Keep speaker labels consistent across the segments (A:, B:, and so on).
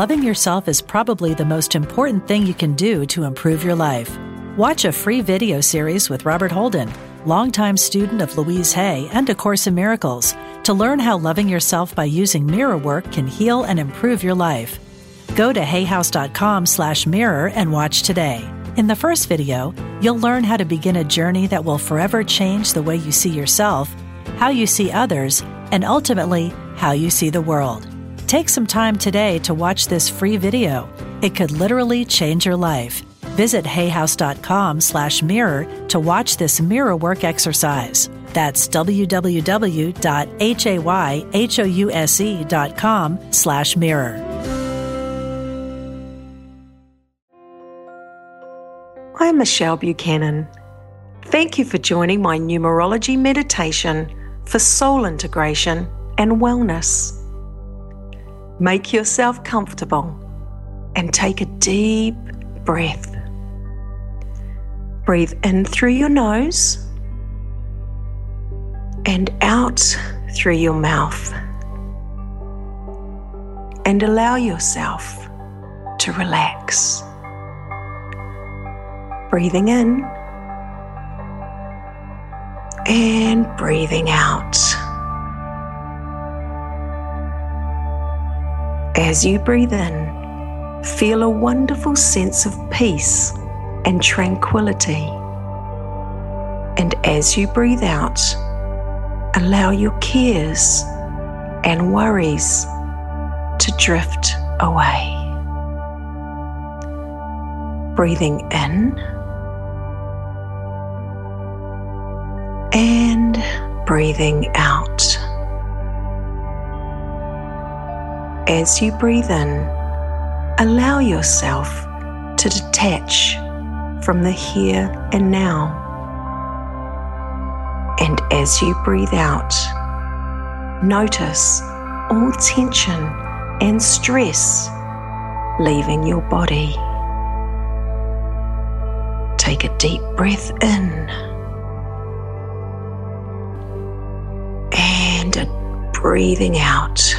A: loving yourself is probably the most important thing you can do to improve your life. Watch a free video series with Robert Holden, longtime student of Louise Hay and A Course in Miracles, to learn how loving yourself by using mirror work can heal and improve your life. Go to hayhouse.com slash mirror and watch today. In the first video, you'll learn how to begin a journey that will forever change the way you see yourself, how you see others, and ultimately, how you see the world. Take some time today to watch this free video. It could literally change your life. Visit hayhouse.com slash mirror to watch this mirror work exercise. That's www.hayhouse.com slash mirror.
B: I'm Michelle Buchanan. Thank you for joining my numerology meditation for soul integration and wellness. Make yourself comfortable and take a deep breath. Breathe in through your nose and out through your mouth. And allow yourself to relax. Breathing in and breathing out. As you breathe in, feel a wonderful sense of peace and tranquility. And as you breathe out, allow your cares and worries to drift away. Breathing in and breathing out. As you breathe in, allow yourself to detach from the here and now. And as you breathe out, notice all tension and stress leaving your body. Take a deep breath in and a breathing out.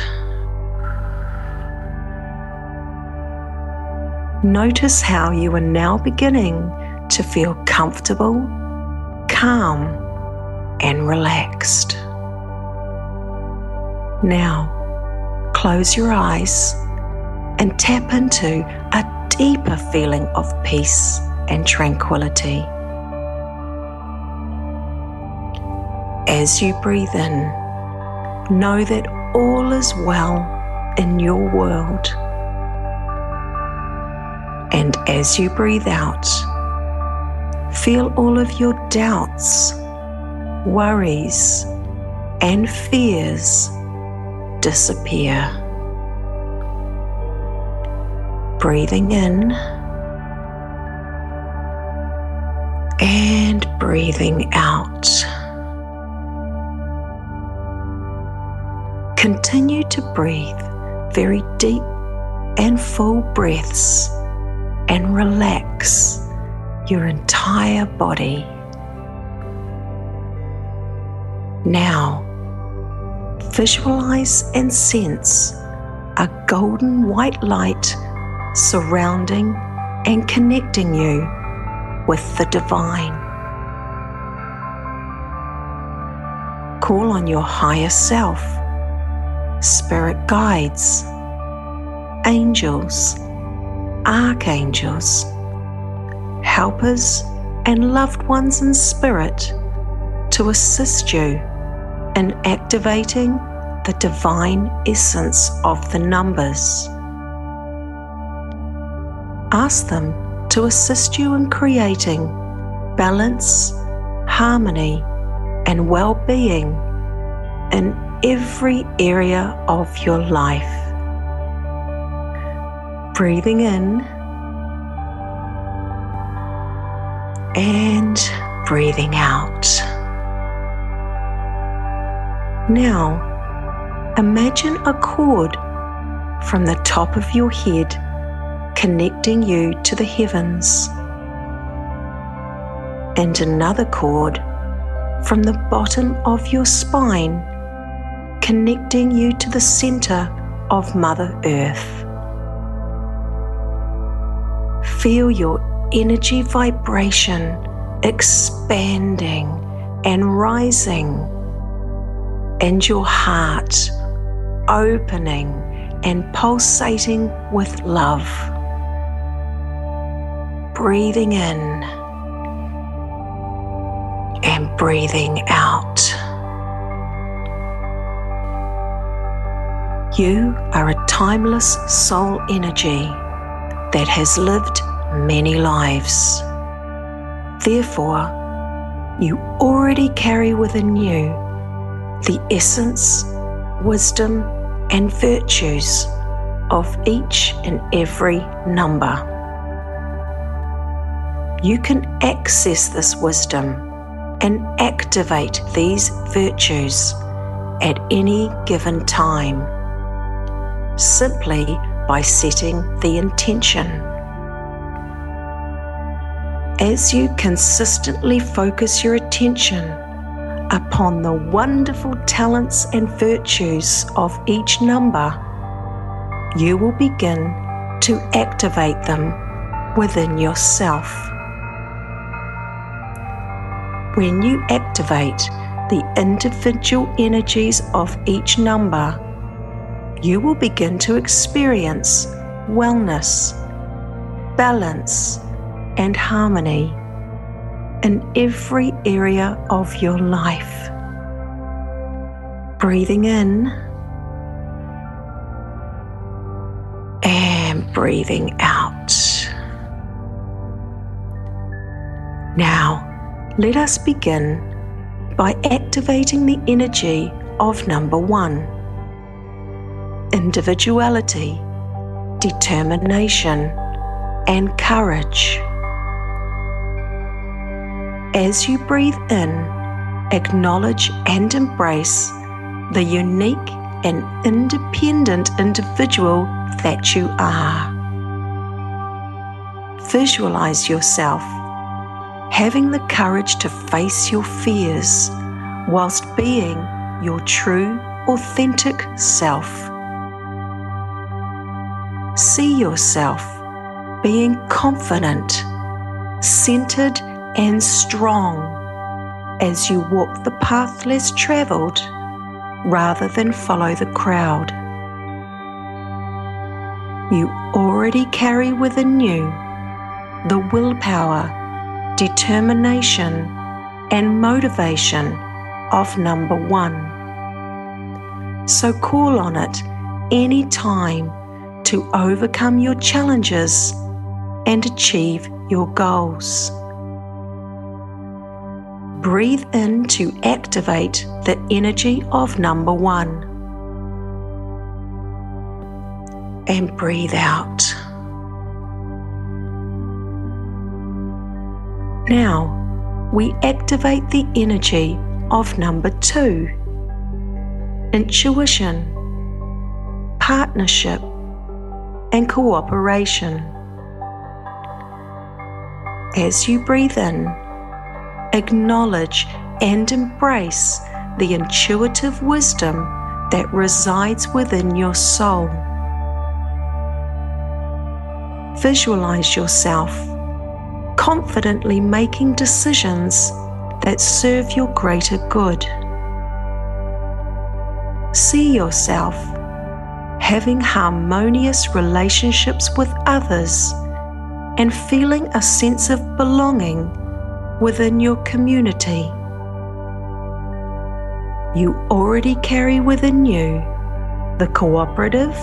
B: Notice how you are now beginning to feel comfortable, calm, and relaxed. Now, close your eyes and tap into a deeper feeling of peace and tranquility. As you breathe in, know that all is well in your world. And as you breathe out, feel all of your doubts, worries, and fears disappear. Breathing in and breathing out. Continue to breathe very deep and full breaths and relax your entire body. Now, visualize and sense a golden white light surrounding and connecting you with the divine. Call on your higher self, spirit guides, angels, archangels, helpers, and loved ones in spirit to assist you in activating the divine essence of the numbers. Ask them to assist you in creating balance, harmony, and well being in every area of your life. Breathing in and breathing out. Now, imagine a cord from the top of your head connecting you to the heavens, and another cord from the bottom of your spine connecting you to the center of Mother Earth. Feel your energy vibration expanding and rising, and your heart opening and pulsating with love. Breathing in and breathing out. You are a timeless soul energy that has lived many lives. Therefore, you already carry within you the essence, wisdom, and virtues of each and every number. You can access this wisdom and activate these virtues at any given time simply by setting the intention. As you consistently focus your attention upon the wonderful talents and virtues of each number, you will begin to activate them within yourself. When you activate the individual energies of each number, you will begin to experience wellness, balance, and harmony in every area of your life. Breathing in and breathing out. Now, let us begin by activating the energy of number one individuality, determination, and courage. As you breathe in, acknowledge and embrace the unique and independent individual that you are. Visualize yourself having the courage to face your fears whilst being your true, authentic self. See yourself being confident, centered, and strong as you walk the path less traveled rather than follow the crowd. You already carry within you the willpower, determination, and motivation of number one. So call on it any time to overcome your challenges and achieve your goals. Breathe in to activate the energy of number one. And breathe out. Now, we activate the energy of number two intuition, partnership, and cooperation. As you breathe in, acknowledge and embrace the intuitive wisdom that resides within your soul. Visualize yourself confidently making decisions that serve your greater good. See yourself having harmonious relationships with others, and feeling a sense of belonging within your community. You already carry within you the cooperative,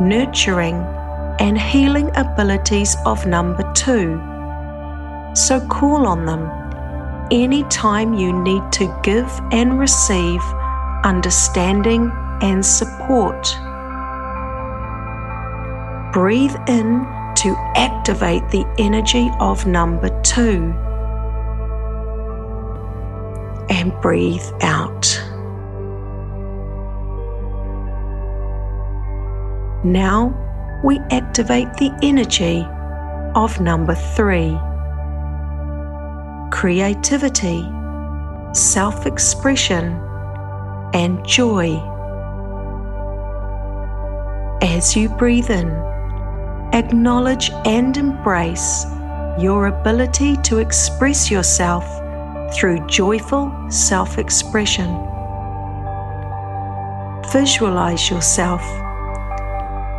B: nurturing, and healing abilities of number two. So call on them anytime you need to give and receive understanding and support. Breathe in to activate the energy of number two. And breathe out. Now we activate the energy of number three creativity, self expression, and joy. As you breathe in, acknowledge and embrace your ability to express yourself through joyful self expression. Visualize yourself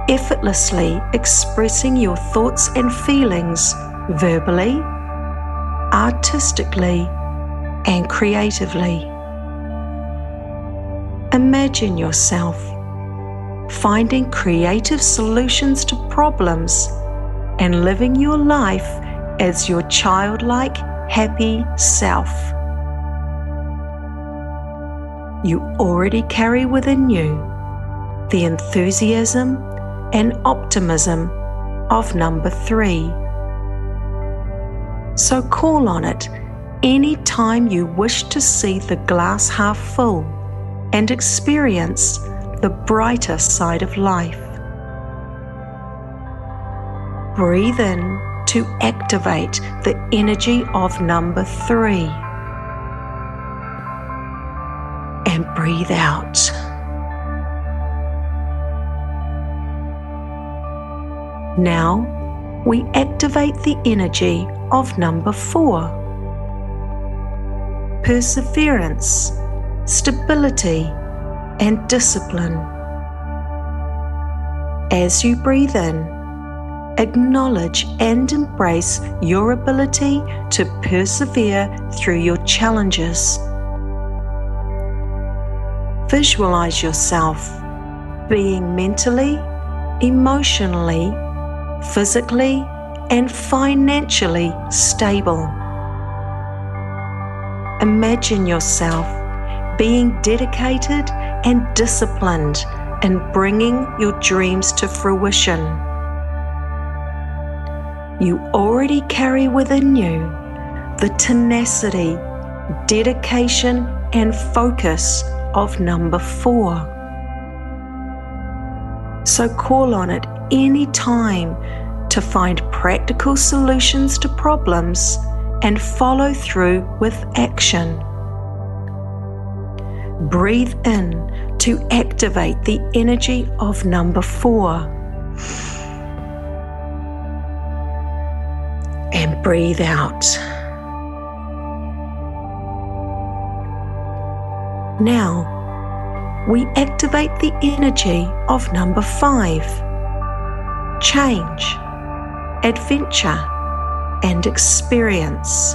B: effortlessly expressing your thoughts and feelings verbally, artistically, and creatively. Imagine yourself finding creative solutions to problems and living your life as your childlike, happy self. You already carry within you the enthusiasm and optimism of number three. So call on it any time you wish to see the glass half full and experience the brighter side of life. Breathe in to activate the energy of number three. And breathe out. Now we activate the energy of number four perseverance, stability, and discipline. As you breathe in, acknowledge and embrace your ability to persevere through your challenges. Visualize yourself being mentally, emotionally, physically, and financially stable. Imagine yourself being dedicated and disciplined in bringing your dreams to fruition. You already carry within you the tenacity, dedication, and focus of number four. So call on it any time to find practical solutions to problems and follow through with action. Breathe in to activate the energy of number four. Breathe out. Now, we activate the energy of number five change, adventure, and experience.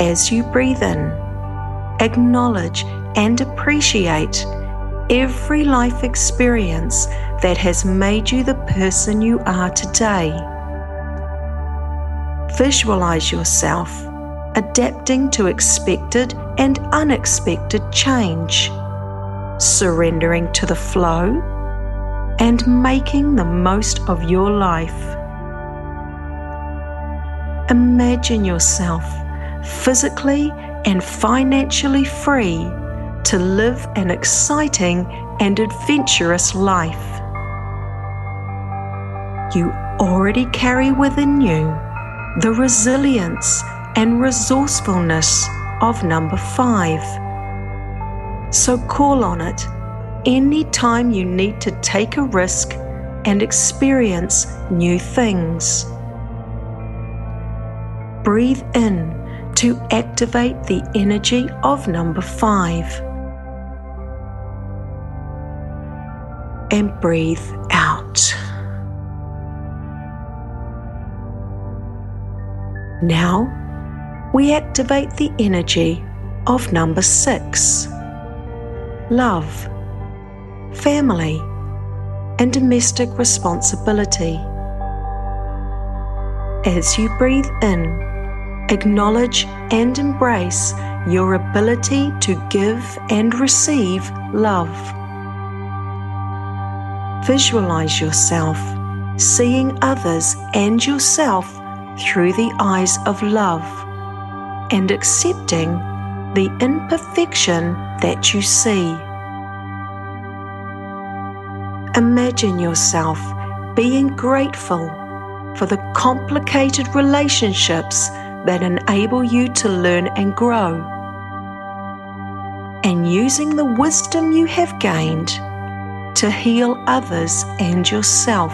B: As you breathe in, acknowledge and appreciate every life experience that has made you the person you are today. Visualize yourself adapting to expected and unexpected change, surrendering to the flow, and making the most of your life. Imagine yourself physically and financially free to live an exciting and adventurous life. You already carry within you the resilience and resourcefulness of number five. So call on it any time you need to take a risk and experience new things. Breathe in to activate the energy of number five. And breathe Now we activate the energy of number six love, family, and domestic responsibility. As you breathe in, acknowledge and embrace your ability to give and receive love. Visualize yourself seeing others and yourself through the eyes of love and accepting the imperfection that you see. Imagine yourself being grateful for the complicated relationships that enable you to learn and grow. And using the wisdom you have gained, to heal others and yourself.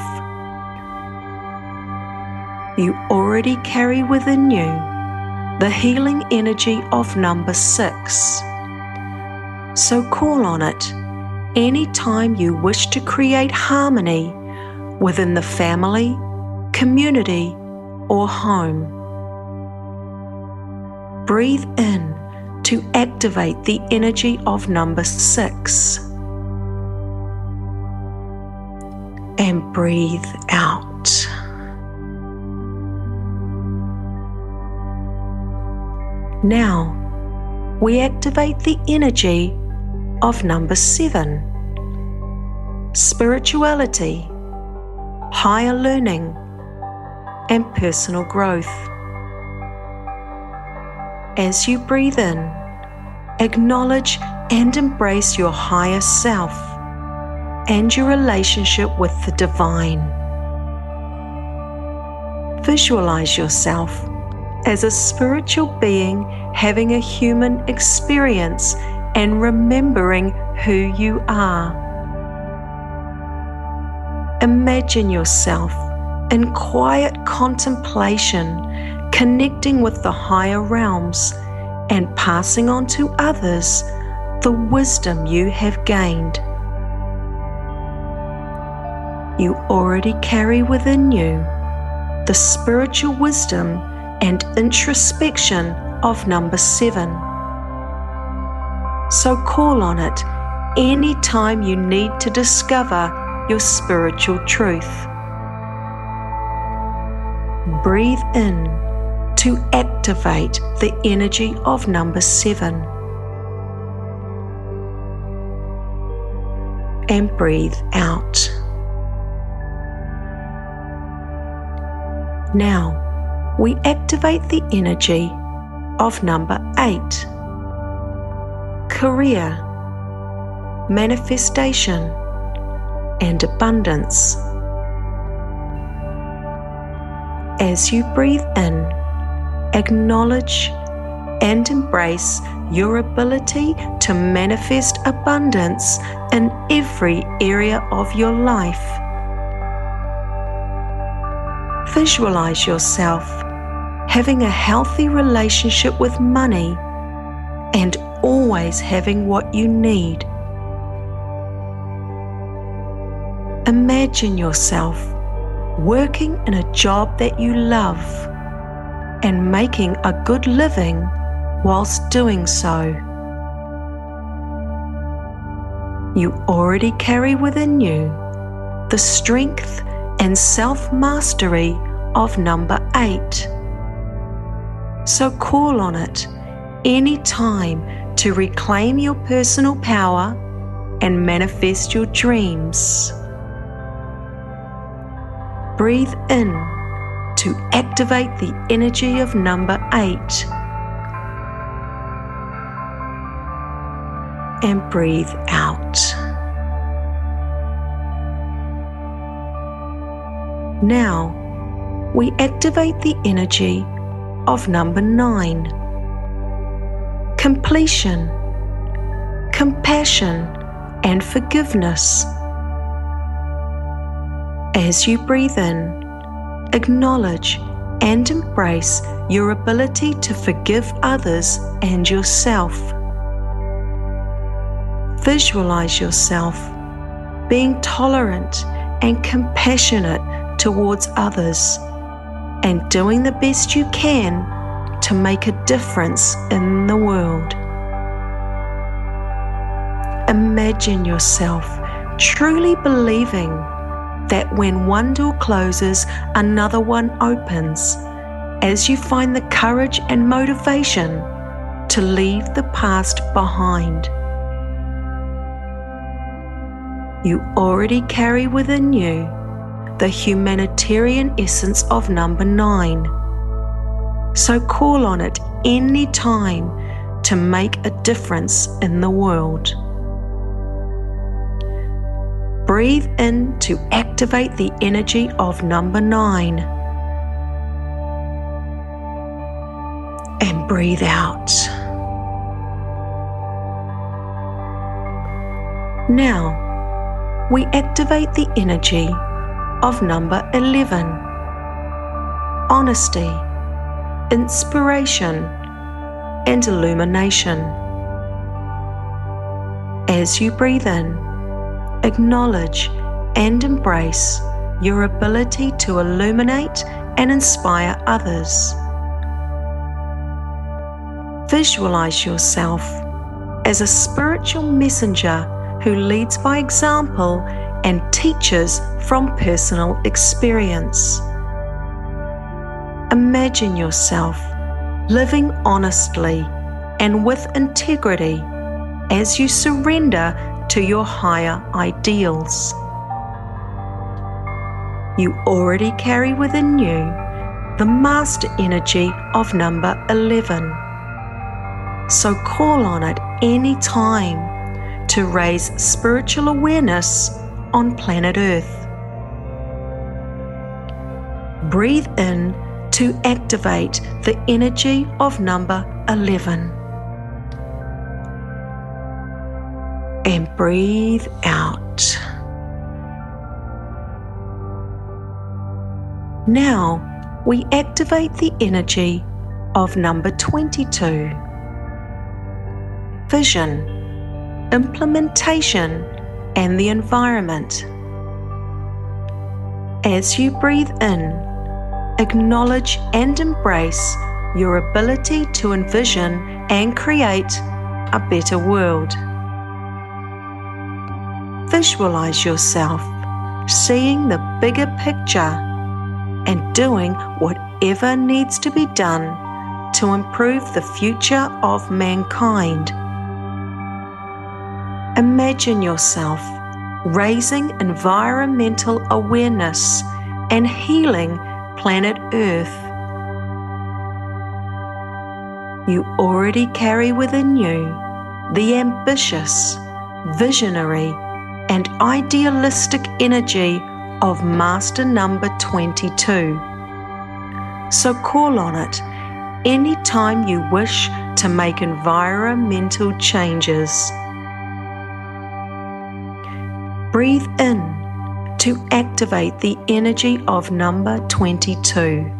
B: You already carry within you the healing energy of number six. So call on it anytime you wish to create harmony within the family, community, or home. Breathe in to activate the energy of number six. And breathe out. Now, we activate the energy of number seven spirituality, higher learning, and personal growth. As you breathe in, acknowledge and embrace your higher self and your relationship with the divine. Visualize yourself as a spiritual being having a human experience and remembering who you are. Imagine yourself in quiet contemplation, connecting with the higher realms and passing on to others the wisdom you have gained. You already carry within you the spiritual wisdom and introspection of number seven. So call on it anytime you need to discover your spiritual truth. Breathe in to activate the energy of number seven. And breathe out. Now, we activate the energy of number eight career, manifestation, and abundance. As you breathe in, acknowledge and embrace your ability to manifest abundance in every area of your life. Visualize yourself having a healthy relationship with money and always having what you need. Imagine yourself working in a job that you love and making a good living whilst doing so. You already carry within you the strength and self mastery of number eight. So call on it any time to reclaim your personal power and manifest your dreams. Breathe in to activate the energy of number eight. And breathe out. Now, we activate the energy of number nine completion, compassion, and forgiveness. As you breathe in, acknowledge and embrace your ability to forgive others and yourself. Visualize yourself being tolerant and compassionate towards others and doing the best you can to make a difference in the world. Imagine yourself truly believing that when one door closes, another one opens, as you find the courage and motivation to leave the past behind. You already carry within you the humanitarian essence of number nine. So call on it any time to make a difference in the world. Breathe in to activate the energy of number nine. And breathe out. Now, we activate the energy of number 11 honesty, inspiration, and illumination. As you breathe in, acknowledge and embrace your ability to illuminate and inspire others. Visualize yourself as a spiritual messenger who leads by example and teaches from personal experience. Imagine yourself living honestly and with integrity as you surrender to your higher ideals. You already carry within you the master energy of number 11. So call on it any time to raise spiritual awareness on planet Earth. Breathe in to activate the energy of number 11. And breathe out. Now we activate the energy of number 22. Vision, implementation, and the environment. As you breathe in, acknowledge and embrace your ability to envision and create a better world. Visualize yourself seeing the bigger picture and doing whatever needs to be done to improve the future of mankind. Imagine yourself raising environmental awareness and healing planet Earth. You already carry within you the ambitious, visionary, and idealistic energy of Master Number 22. So call on it anytime you wish to make environmental changes. Breathe in to activate the energy of number 22.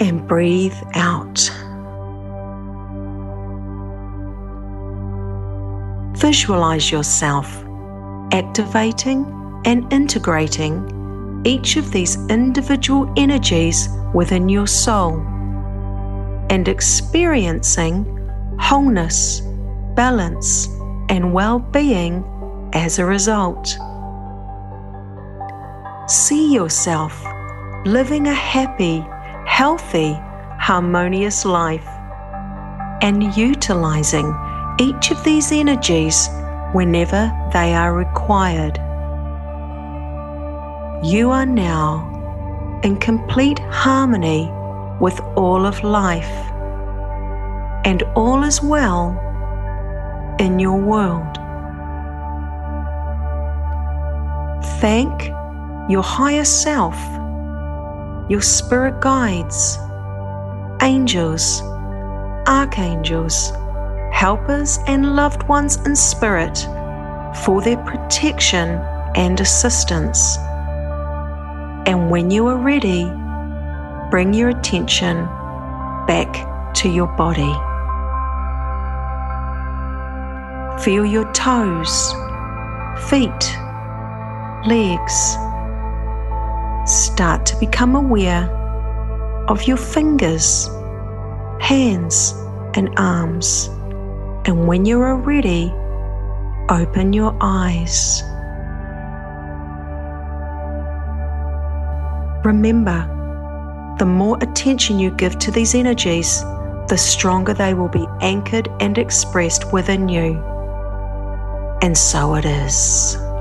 B: And breathe out. Visualize yourself activating and integrating each of these individual energies within your soul and experiencing wholeness, balance, and well being as a result. See yourself living a happy, healthy, harmonious life and utilizing each of these energies whenever they are required. You are now in complete harmony with all of life, and all is well in your world. Thank your higher self, your spirit guides, angels, archangels helpers, and loved ones in spirit for their protection and assistance. And when you are ready, bring your attention back to your body. Feel your toes, feet, legs. Start to become aware of your fingers, hands, and arms. And when you are ready, open your eyes. Remember, the more attention you give to these energies, the stronger they will be anchored and expressed within you. And so it is.